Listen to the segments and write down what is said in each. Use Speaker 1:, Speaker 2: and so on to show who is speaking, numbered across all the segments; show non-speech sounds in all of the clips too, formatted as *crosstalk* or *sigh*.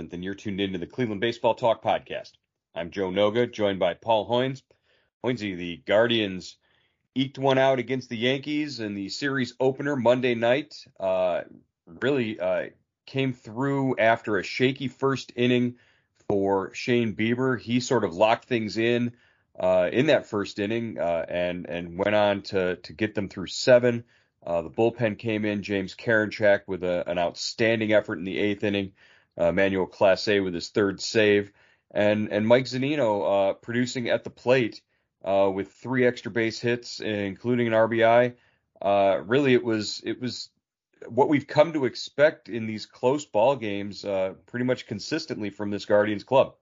Speaker 1: It's 11th, and you're tuned into the Cleveland Baseball Talk podcast. I'm Joe Noga, joined by Paul Hoynes. Hoynesy, the Guardians eked one out against the Yankees in the series opener Monday night. Uh, really uh, came through after a shaky first inning for Shane Bieber. He sort of locked things in uh, in that first inning uh, and and went on to to get them through seven. Uh, the bullpen came in. James Karinchak with a, an outstanding effort in the eighth inning. Uh, Manuel Clase with his third save, and and Mike Zunino uh, producing at the plate uh, with three extra base hits, including an RBI. Uh, really, it was it was what we've come to expect in these close ball games, uh, pretty much consistently from this Guardians club.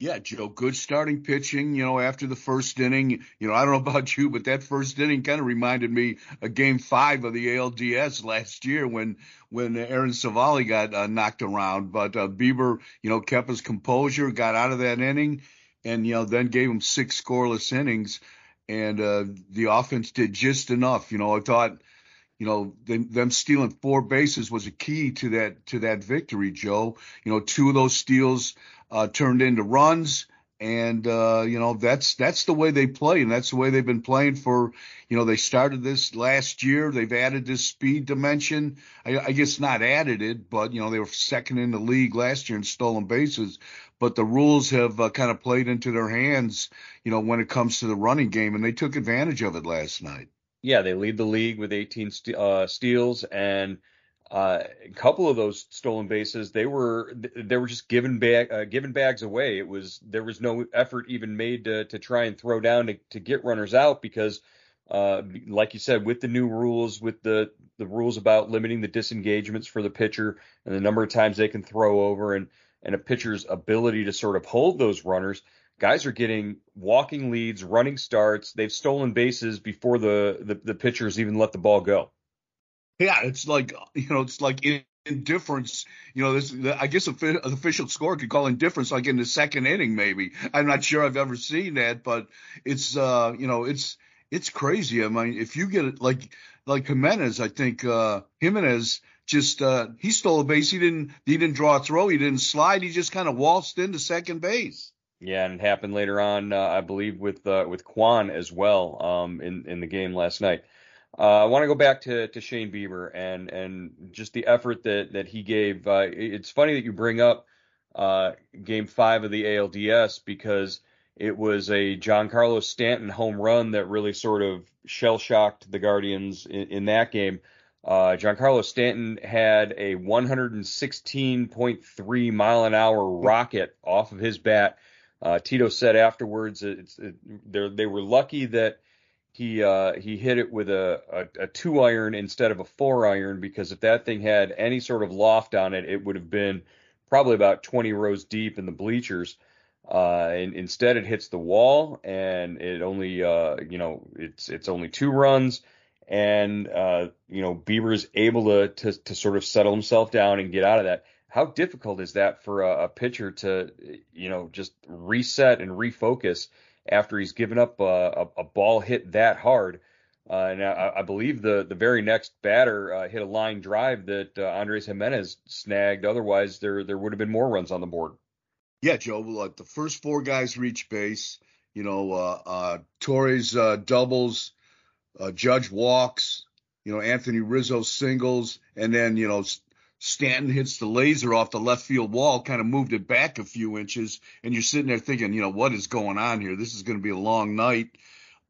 Speaker 2: Yeah, Joe, good starting pitching, you know, after the first inning. You know, I don't know about you, but that first inning kind of reminded me of game five of the ALDS last year when when Aaron Civale got uh, knocked around. But uh, Bieber, you know, kept his composure, got out of that inning, and, you know, then gave him six scoreless innings. And uh, the offense did just enough. You know, I thought you know, them, them, stealing four bases was a key to that to that victory, Joe. You know, two of those steals uh, turned into runs, and uh, you know that's that's the way they play, and that's the way they've been playing for. You know, they started this last year. They've added this speed dimension. I, I guess not added it, but you know they were second in the league last year in stolen bases. But the rules have uh, kind of played into their hands, you know, when it comes to the running game, and they took advantage of it last night
Speaker 1: yeah, they lead the league with 18 st- uh, steals, and uh, a couple of those stolen bases they were they were just given bag uh, given bags away. It was there was no effort even made to to try and throw down to, to get runners out because. Uh, like you said, with the new rules, with the the rules about limiting the disengagements for the pitcher and the number of times they can throw over, and and a pitcher's ability to sort of hold those runners, guys are getting walking leads, running starts. They've stolen bases before the, the, the pitchers even let the ball go.
Speaker 2: Yeah, it's like you know, it's like indifference. You know, this I guess the official score could call indifference like in the second inning, maybe. I'm not sure I've ever seen that, but it's uh, you know, it's it's crazy. I mean, if you get it like like Gimenez, I think uh Gimenez just uh he stole a base. He didn't he didn't draw a throw. He didn't slide. He just kind of waltzed into second base.
Speaker 1: Yeah, and it happened later on, uh, I believe, with uh, with Kwan as well um, in in the game last night. Uh, I want to go back to, to Shane Bieber and and just the effort that that he gave. Uh, it's funny that you bring up uh, Game Five of the ALDS because it was a Giancarlo Stanton home run that really sort of shell shocked the Guardians in, in that game. Uh, Giancarlo Stanton had a 116.3 mile an hour rocket off of his bat uh, Tito said afterwards, it's, it, they were lucky that he uh, he hit it with a, a, a, two iron instead of a four iron because if that thing had any sort of loft on it, it would have been probably about 20 rows deep in the bleachers. Uh, and instead, it hits the wall, and it only uh, you know it's it's only two runs, and uh, you know Bieber is able to, to to sort of settle himself down and get out of that how difficult is that for a, a, pitcher to, you know, just reset and refocus after he's given up a, a, a ball hit that hard? Uh, and I, I, believe the the very next batter uh, hit a line drive that uh, Andres Gimenez snagged. Otherwise, there there would have been more runs on the board.
Speaker 2: Yeah, Joe. The first four guys reach base. You know, uh, uh, Torres uh, doubles, Judge walks. You know, Anthony Rizzo singles, and then you know Stanton hits the laser off the left field wall, kind of moved it back a few inches, and you're sitting there thinking, you know, what is going on here? This is going to be a long night.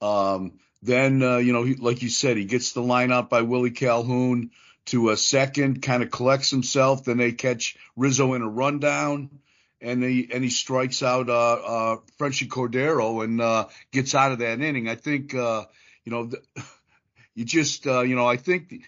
Speaker 2: Um, then, uh, you know, he, like you said, he gets the line out by Willie Calhoun to a second, kind of collects himself. Then they catch Rizzo in a rundown, and he and he strikes out uh, uh, Franchy Cordero and uh, gets out of that inning. I think, uh, you know, the, *laughs* you just, uh, you know, I think. The,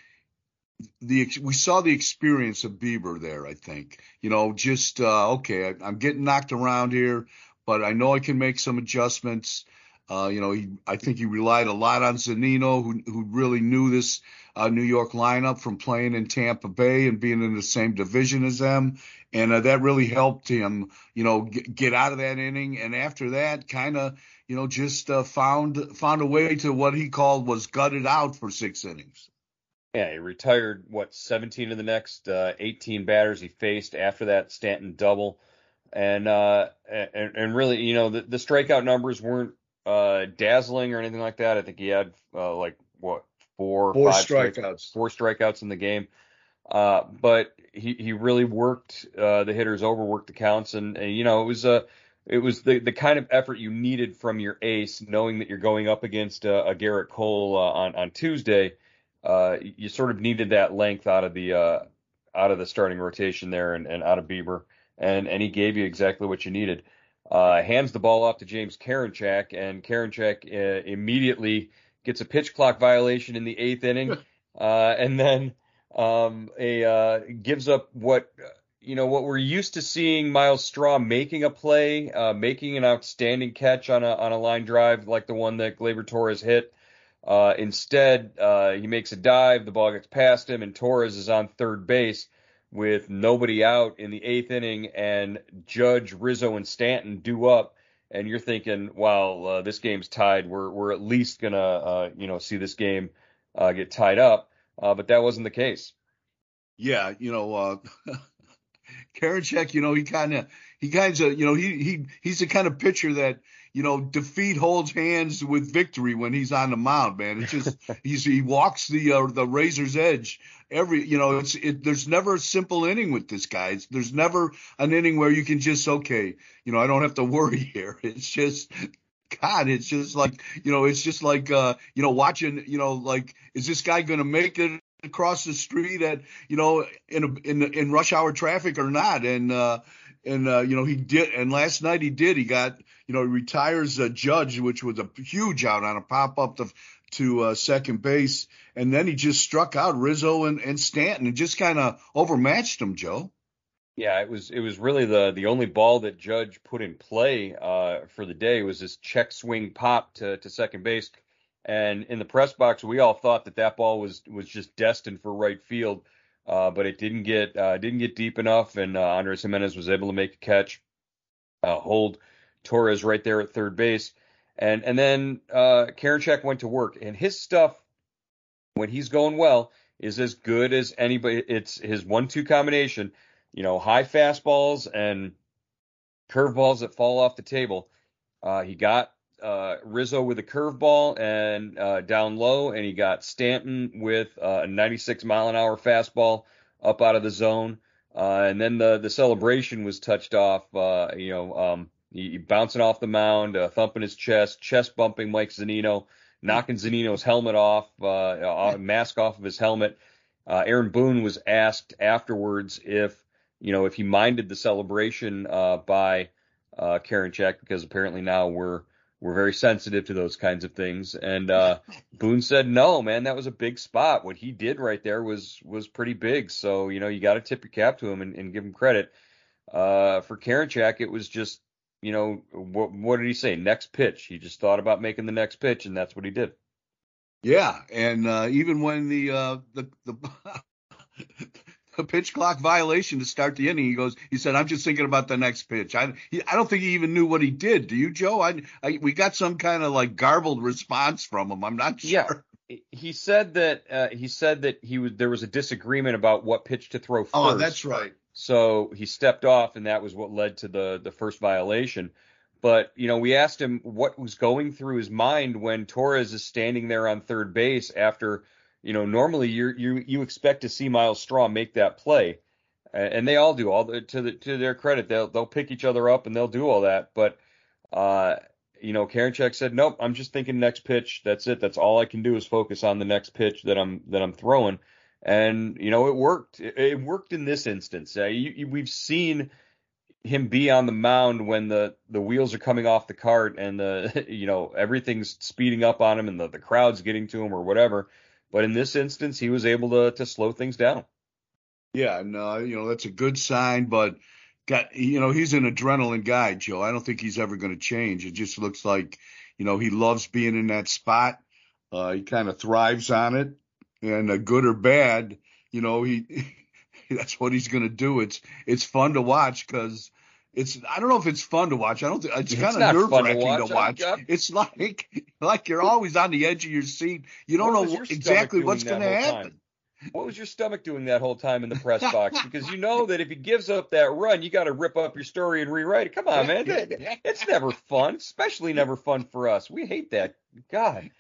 Speaker 2: the we saw the experience of Bieber there. I think you know just uh, okay. I, am getting knocked around here, but I know I can make some adjustments. Uh, you know, he, I think he relied a lot on Zunino, who who really knew this uh, New York lineup from playing in Tampa Bay and being in the same division as them, and uh, that really helped him. You know, get, get out of that inning, and after that, kind of you know just uh, found found a way to what he called was gutted out for six innings.
Speaker 1: Yeah, he retired what 17 of the next uh, 18 batters he faced after that Stanton double, and uh, and, and really, you know, the, the strikeout numbers weren't uh, dazzling or anything like that. I think he had uh, like what four,
Speaker 2: four,
Speaker 1: five
Speaker 2: strikeouts,
Speaker 1: four strikeouts in the game. Uh, but he he really worked uh, the hitters over, worked the counts, and, and you know it was a it was the, the kind of effort you needed from your ace, knowing that you're going up against uh, a Gerrit Cole uh, on on Tuesday. Uh, you sort of needed that length out of the uh, out of the starting rotation there, and, and out of Bieber, and and he gave you exactly what you needed. Uh, hands the ball off to James Karinchak, and Karinchak uh, immediately gets a pitch clock violation in the eighth inning, and then um, a gives up what you know what we're used to seeing Myles Straw making a play, uh, making an outstanding catch on a on a line drive like the one that Gleyber Torres hit. Uh, instead, uh, he makes a dive, the ball gets past him, and Torres is on third base with nobody out in the eighth inning, and Judge, Rizzo, and Stanton do up. And you're thinking, well, uh, this game's tied. We're we're at least gonna uh, you know see this game uh, get tied up, but that wasn't the case.
Speaker 2: Yeah, you know. *laughs* Karinchak, you know, he kind of, he kind of, you know, he he he's the kind of pitcher that, you know, defeat holds hands with victory when he's on the mound, man. It's just *laughs* he's he walks the uh, the razor's edge every, you know, it's it. There's never a simple inning with this guy. It's, there's never an inning where you can just okay, you know, I don't have to *laughs* worry here. It's just God, it's just like you know, it's just like uh, you know, watching, you know, like is this guy going to make it across the street at you know in a, in in rush hour traffic or not and uh and uh you know he did and last night he did he got you know he retires a judge which was a huge out on a pop up to to uh, second base. And then he just struck out Rizzo and, and Stanton. And just kind of overmatched them Joe.
Speaker 1: Yeah it was it was really the the only ball that Judge put in play uh for the day was this check swing pop to to second base. And in the press box, we all thought that that ball was was just destined for right field, uh, but it didn't get uh, didn't get deep enough, and uh, Andres Gimenez was able to make a catch, uh, hold Torres right there at third base, and and then uh, Karinchak went to work, and his stuff when he's going well is as good as anybody. It's his one-two combination, you know, high fastballs and curveballs that fall off the table. Uh, he got uh, Rizzo with a curveball and uh, down low, and he got Stanton with uh, a 96 mile an hour fastball up out of the zone. Uh, and then the the celebration was touched off. Uh, you know, um, he, bouncing off the mound, uh, thumping his chest, chest bumping Mike Zunino, knocking Zunino's helmet off, mask off of his helmet. Aaron Boone was asked afterwards if you know if he minded the celebration by uh, Karinchak because apparently now we're we're very sensitive to those kinds of things. And uh, *laughs* Boone said, "No, man, that was a big spot. What he did right there was was pretty big. So you know, you got to tip your cap to him and, and give him credit. Uh, for Karinchak, it was just, you know, what, what did he say? Next pitch. He just thought about making the next pitch, and that's what he did.
Speaker 2: Yeah, and uh, even when the uh, the *laughs* the pitch clock violation to start the inning. He goes, he said, I'm just thinking about the next pitch. I, he, I don't think he even knew what he did. Do you, Joe? I, I we got some kind of like garbled response from him. I'm not sure.
Speaker 1: Yeah. He said that uh, he said that he was there was a disagreement about what pitch to throw first.
Speaker 2: Oh, that's right.
Speaker 1: So he stepped off, and that was what led to the the first violation. But you know, we asked him what was going through his mind when Torres is standing there on third base after you know, normally you you you expect to see Myles Straw make that play, and they all do. All the, to the, to their credit, they'll they'll pick each other up and they'll do all that. But uh, you know, Karinchak said, "Nope, I'm just thinking next pitch. That's it. That's all I can do is focus on the next pitch that I'm that I'm throwing." And you know, it worked. It, it worked in this instance. Uh, you, you, we've seen him be on the mound when the the wheels are coming off the cart and the *laughs* you know everything's speeding up on him and the the crowd's getting to him or whatever but in this instance, he was able to to slow things down.
Speaker 2: Yeah, and uh, you know that's a good sign, but got you know he's an adrenaline guy, Joe. I don't think he's ever going to change. It just looks like you know he loves being in that spot. Uh, he kind of thrives on it, and uh, good or bad, you know he *laughs* that's what he's going to do. It's it's fun to watch because it's I don't know if it's fun to watch. I don't think it's, it's kind of nerve wracking to watch. It's *laughs* like like you're always on the edge of your seat. You don't know exactly what's going to happen.
Speaker 1: what was your stomach doing that whole time in the press *laughs* box? Because you know that if he gives up that run, you got to rip up your story and rewrite it. Come on, man. It's never fun, especially never fun for us. We hate that. God.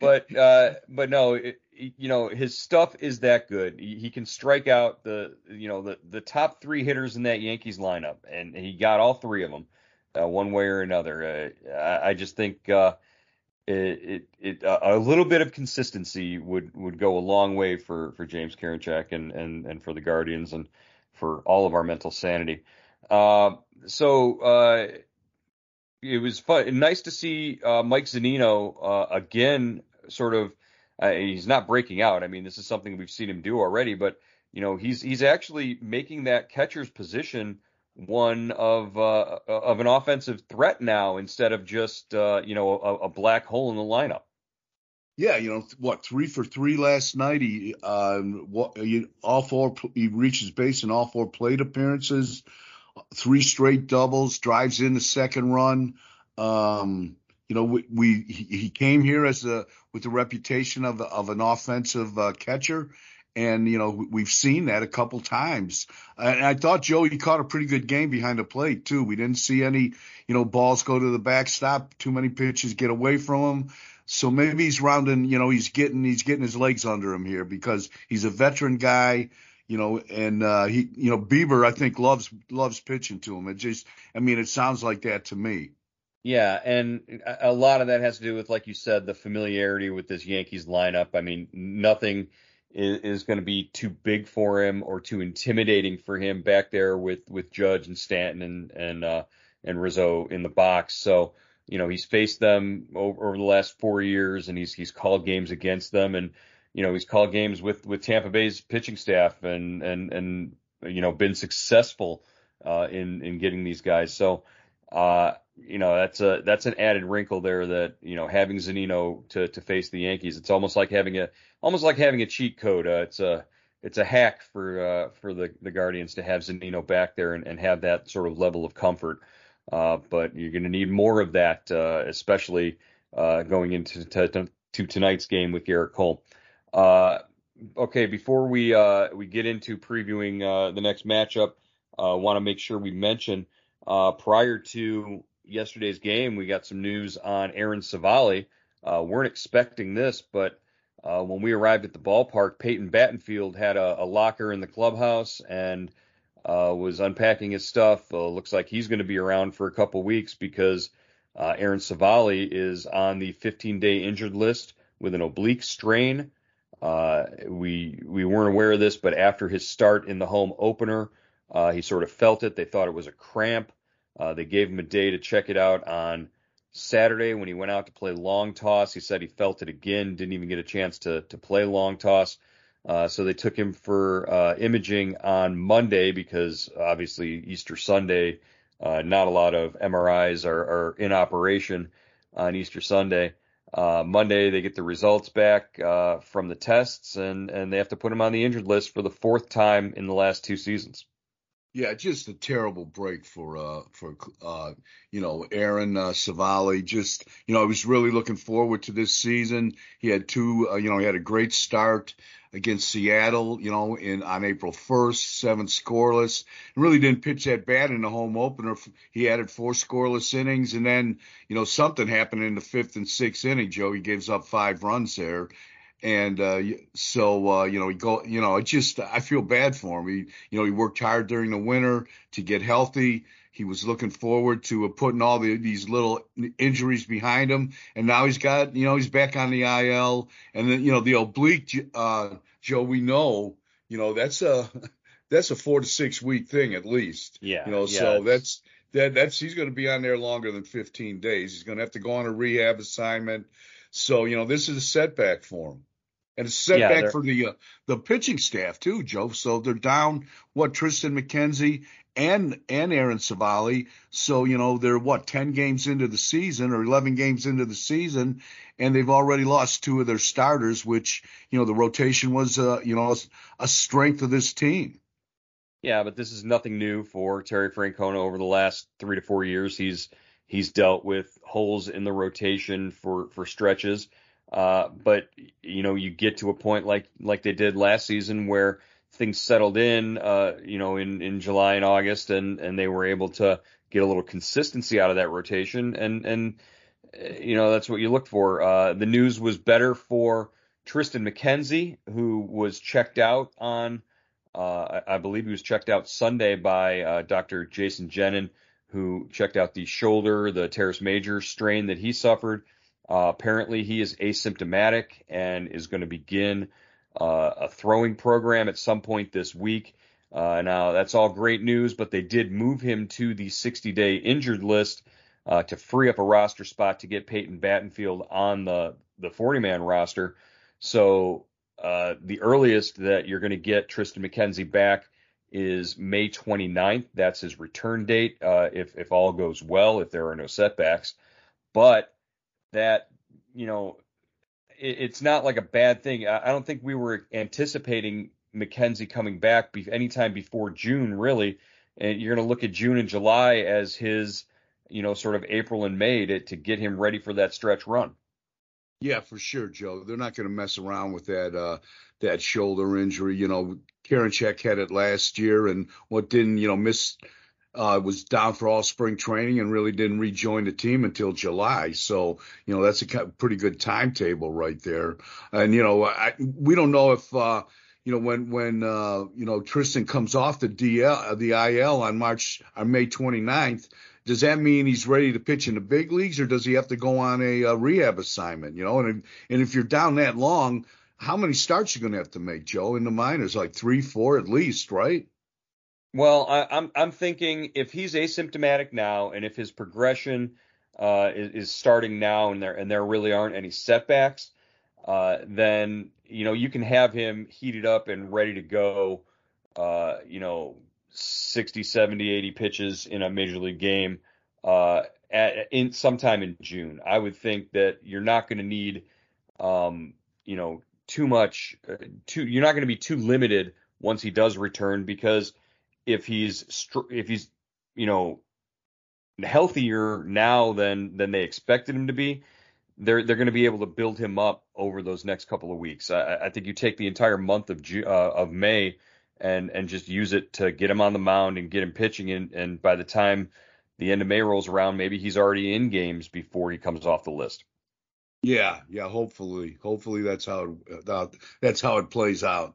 Speaker 1: But uh, but no, it, you know his stuff is that good. He, can strike out the you know the the top three hitters in that Yankees lineup, and he got all three of them, uh, one way or another. Uh, I, I, just think uh, it, it, it a little bit of consistency would would go a long way for for James Karinchak and and and for the Guardians and for all of our mental sanity. Uh, so uh, it was fun, nice to see uh, Mike Zunino uh, again. Sort of, uh, he's not breaking out. I mean, this is something we've seen him do already, but you know, he's he's actually making that catcher's position one of uh, of an offensive threat now instead of just uh, you know a, a, black hole in the lineup.
Speaker 2: Yeah, you know what, three for three last night. He uh, what, all four he reaches base in all four plate appearances, three straight doubles, drives in the second run. Um, you know, we, we he came here as a with the reputation of of an offensive uh, catcher, and, you know, we've seen that a couple times. And I thought Joey caught a pretty good game behind the plate, too. We didn't see any, you know, balls go to the backstop, too many pitches get away from him. So maybe he's rounding, you know, he's getting he's getting his legs under him here because he's a veteran guy, you know, and uh, he, you know, Bieber I think loves loves pitching to him. It just, I mean, it sounds like that to me.
Speaker 1: Yeah, and a lot of that has to do with, like you said, the familiarity with this Yankees lineup. I mean, nothing is, going to be too big for him or too intimidating for him back there with with Judge and Stanton and and uh, and Rizzo in the box. So you know he's faced them over, over the last four years, and he's he's called games against them, and you know he's called games with with Tampa Bay's pitching staff, and and and you know been successful uh, in in getting these guys. So uh, you know that's a that's an added wrinkle there that you know having Zunino to to face the Yankees, it's almost like having a almost like having a cheat code. Uh, it's a it's a hack for uh, for the the Guardians to have Zunino back there and, and have that sort of level of comfort. Uh, but you're going to need more of that, uh, especially uh, going into to, to, tonight's game with Gerrit Cole. Uh, okay, before we uh, we get into previewing uh, the next matchup, I want to make sure we mention prior to yesterday's game, we got some news on Aaron Civale. weren't expecting this, but uh, when we arrived at the ballpark, Peyton Battenfield had a, a locker in the clubhouse and uh, was unpacking his stuff. Uh, looks like he's going to be around for a couple weeks because uh, Aaron Civale is on the 15-day injured list with an oblique strain. Uh, we we weren't aware of this, but after his start in the home opener, uh, he sort of felt it. They thought it was a cramp. They gave him a day to check it out on Saturday when he went out to play long toss. He said he felt it again, didn't even get a chance to to play long toss. Uh, so they took him for uh, imaging on Monday because obviously Easter Sunday, uh, not a lot of MRIs are, are in operation on Easter Sunday. Uh, Monday they get the results back uh, from the tests and and they have to put him on the injured list for the fourth time in the last two seasons.
Speaker 2: Yeah, just a terrible break for uh for uh you know Aaron uh, Civale. Just you know, I was really looking forward to this season. He had two, uh, you know, he had a great start against Seattle, you know, in on April 1st, seven scoreless. Really didn't pitch that bad in the home opener. He added four scoreless innings, and then you know something happened in the fifth and sixth inning. Joe, he gives up five runs there, and uh, so uh, you know he go you know it just I feel bad for him. He you know he worked hard during the winter to get healthy. He was looking forward to uh, putting all the, these little injuries behind him, and now he's got you know he's back on the IL, and then you know the oblique uh, Joe we know you know that's a *laughs* that's a four to six week thing at least.
Speaker 1: Yeah.
Speaker 2: You know
Speaker 1: yeah,
Speaker 2: so that's that that's he's going to be on there longer than 15 days. He's going to have to go on a rehab assignment. So you know this is a setback for him and a setback yeah, for the uh, the pitching staff too, Joe. So they're down what Tristan McKenzie and and Aaron Civale. So you know they're what ten games into the season or eleven games into the season, and they've already lost two of their starters, which you know the rotation was uh, you know a, strength of this team.
Speaker 1: Yeah, but this is nothing new for Terry Francona over the last three to four years. He's he's dealt with holes in the rotation for for stretches. Uh, but you know, you get to a point like like they did last season where things settled in, uh, you know, in in July and August, and and they were able to get a little consistency out of that rotation, and and you know that's what you look for. Uh, the news was better for Tristan McKenzie, who was checked out on, uh, I, I, believe he was checked out Sunday by uh, Dr. Jason Jenin, who checked out the shoulder, the teres major strain that he suffered. Uh, apparently, he is asymptomatic and is going to begin uh, a throwing program at some point this week. Uh, now, that's all great news, but they did move him to the 60 day injured list uh, to free up a roster spot to get Peyton Battenfield on the, the 40 man roster. So, uh, the earliest that you're going to get Tristan McKenzie back is May 29th. That's his return date, if, if all goes well, if there are no setbacks. But that, you know, it, it's not like a bad thing. I, I, don't think we were anticipating McKenzie coming back be, anytime before June, really. And you're going to look at June and July as his, you know, sort of April and May to, to get him ready for that stretch run.
Speaker 2: Yeah, for sure, Joe. They're not going to mess around with that uh, that shoulder injury. You know, Karinchak had it last year, and what didn't you know miss uh, was down for all spring training and really didn't rejoin the team until July. So, you know, that's a pretty good timetable right there. And, you know, I, we don't know if, uh, you know, when, when, uh, you know, Tristan comes off the DL, uh, the IL on March, on May 29th, does that mean he's ready to pitch in the big leagues or does he have to go on a, a rehab assignment? You know, and, and if you're down that long, how many starts you going to have to make, Joe, in the minors? Like three, four at least, right?
Speaker 1: Well, I, am I'm, I'm thinking if he's asymptomatic now, and if his progression uh, is, is, starting now, and there and there really aren't any setbacks, uh, then you know you can have him heated up and ready to go. Uh, you know, 60, 70, 80 pitches in a major league game uh, at, in sometime in June. I would think that you're not going to need, um, you know, too much. Uh, too you're not going to be too limited once he does return because if he's if he's you know healthier now than than they expected him to be, they're they're going to be able to build him up over those next couple of weeks. I, I think you take the entire month of uh, of May and and just use it to get him on the mound and get him pitching, and and by the time the end of May rolls around, maybe he's already in games before he comes off the list.
Speaker 2: Yeah, yeah. Hopefully, hopefully that's how it, that's how it plays out.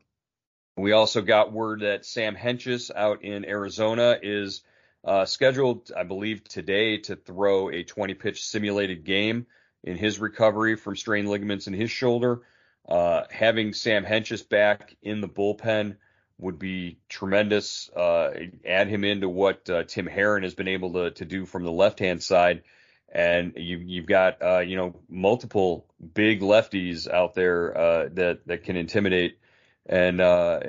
Speaker 1: We also got word that Sam Hentges out in Arizona is uh, scheduled, I believe, today to throw a 20 pitch simulated game in his recovery from strained ligaments in his shoulder. Uh, having Sam Hentges back in the bullpen would be tremendous. Uh, add him into what uh, Tim Herrin has been able to, to do from the left hand side. And you, you've got, uh, you know, multiple big lefties out there uh, that, that can intimidate and uh,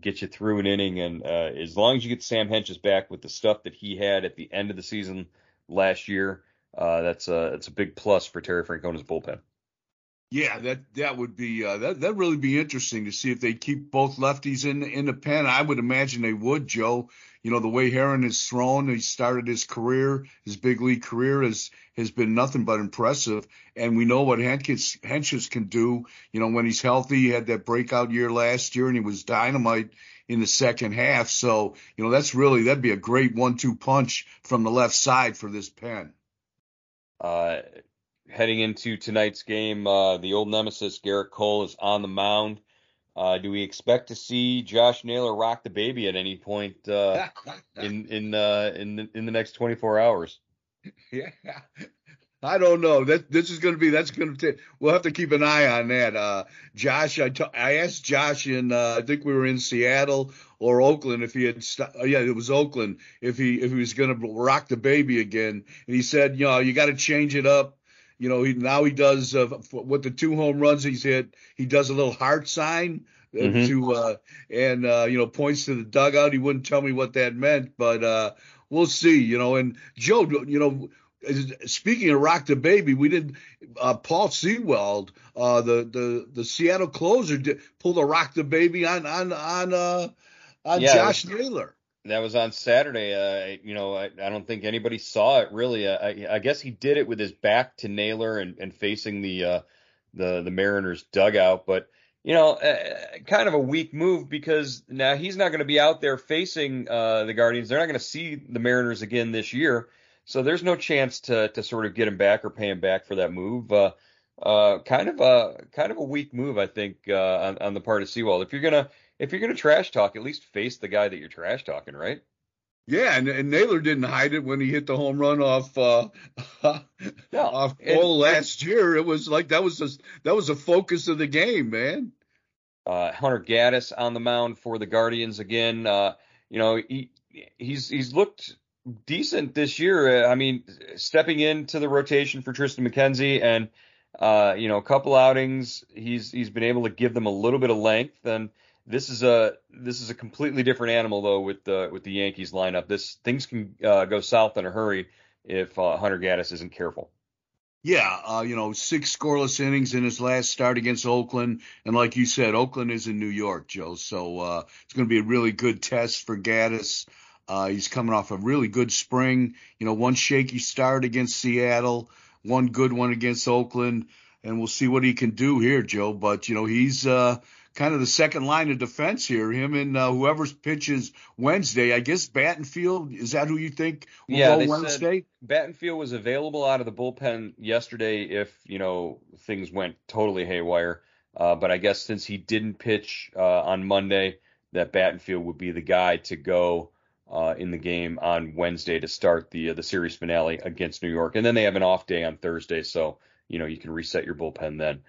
Speaker 1: get you through an inning. And uh, as long as you get Sam Hentges back with the stuff that he had at the end of the season last year, uh, that's a that's a big plus for Terry Francona's bullpen.
Speaker 2: Yeah, that that would be uh, that that really be interesting to see if they keep both lefties in in the pen. I would imagine they would, Joe. You know the way Herrin has thrown, he started his career, his big league career has has been nothing but impressive. And we know what Hentges can do. You know when he's healthy, he had that breakout year last year, and he was dynamite in the second half. So you know that's really that'd be a great one-two punch from the left side for this pen.
Speaker 1: Uh, heading into tonight's game, uh, the old nemesis Gerrit Cole is on the mound. Uh, do we expect to see Josh Naylor rock the baby at any point uh, *laughs* in in uh, in the, in the next 24 hours?
Speaker 2: Yeah, I don't know. That this is going to be that's going to we'll have to keep an eye on that. Uh, Josh, I, t- I asked Josh in uh, I think we were in Seattle or Oakland if he had st- oh, yeah it was Oakland if he if he was going to rock the baby again, and he said you know you got to change it up you know, he now he does uh, what the two home runs he's hit. He does a little heart sign uh, mm-hmm. to uh, and uh, you know points to the dugout. He wouldn't tell me what that meant, but uh, we'll see. You know, and Joe, you know. Speaking of rock the baby, we did. Uh, Paul Sewald, uh, the the the Seattle closer, did, pulled a rock the baby on on on uh, on yeah, Josh Naylor
Speaker 1: that was on Saturday. Uh, you know, I, I, don't think anybody saw it really. Uh, I, I, guess he did it with his back to Naylor and, and facing the uh, the the Mariners dugout. But you know, uh, kind of a weak move because now he's not going to be out there facing uh, the Guardians. They're not going to see the Mariners again this year, so there's no chance to to sort of get him back or pay him back for that move. Uh, kind of a kind of a weak move, I think, on, on the part of Sewald. If you're gonna if you're gonna trash talk, at least face the guy that you're trash talking, right?
Speaker 2: Yeah, and, and Naylor didn't hide it when he hit the home run off uh, *laughs* no, off Cole last year. It was like that was a, that was a focus of the game, man.
Speaker 1: Uh, Hunter Gaddis on the mound for the Guardians again. Uh, you know, he he's he's looked decent this year. I mean, stepping into the rotation for Tristan McKenzie and uh, you know, a couple outings, he's he's been able to give them a little bit of length and this is a this is a completely different animal though with the with the Yankees lineup. This things can uh, go south in a hurry if uh, Hunter Gaddis isn't careful.
Speaker 2: Yeah, uh, you know, six scoreless innings in his last start against Oakland, and like you said, Oakland is in New York, Joe. So uh, it's going to be a really good test for Gaddis. Uh, he's coming off a really good spring. You know, one shaky start against Seattle, one good one against Oakland, and we'll see what he can do here, Joe. But you know, he's uh, kind of the second line of defense here. Him and uh, whoever pitches Wednesday. I guess Battenfield is that who you think will
Speaker 1: yeah,
Speaker 2: go Wednesday?
Speaker 1: Battenfield was available out of the bullpen yesterday if you know things went totally haywire. Uh, but I guess since he didn't pitch uh, on Monday, that Battenfield would be the guy to go uh, in the game on Wednesday to start the uh, the series finale against New York, and then they have an off day on Thursday, so you know you can reset your bullpen then.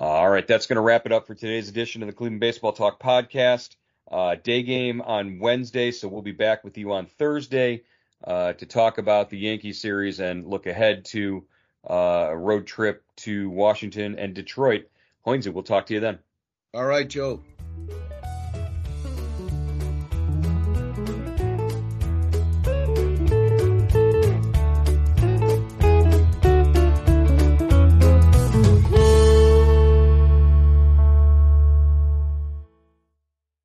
Speaker 1: All right, that's going to wrap it up for today's edition of the Cleveland Baseball Talk podcast. Uh, day game on Wednesday, so we'll be back with you on Thursday uh, to talk about the Yankee series and look ahead to uh, a road trip to Washington and Detroit. Hoynesy, we'll talk to you then.
Speaker 2: All right, Joe.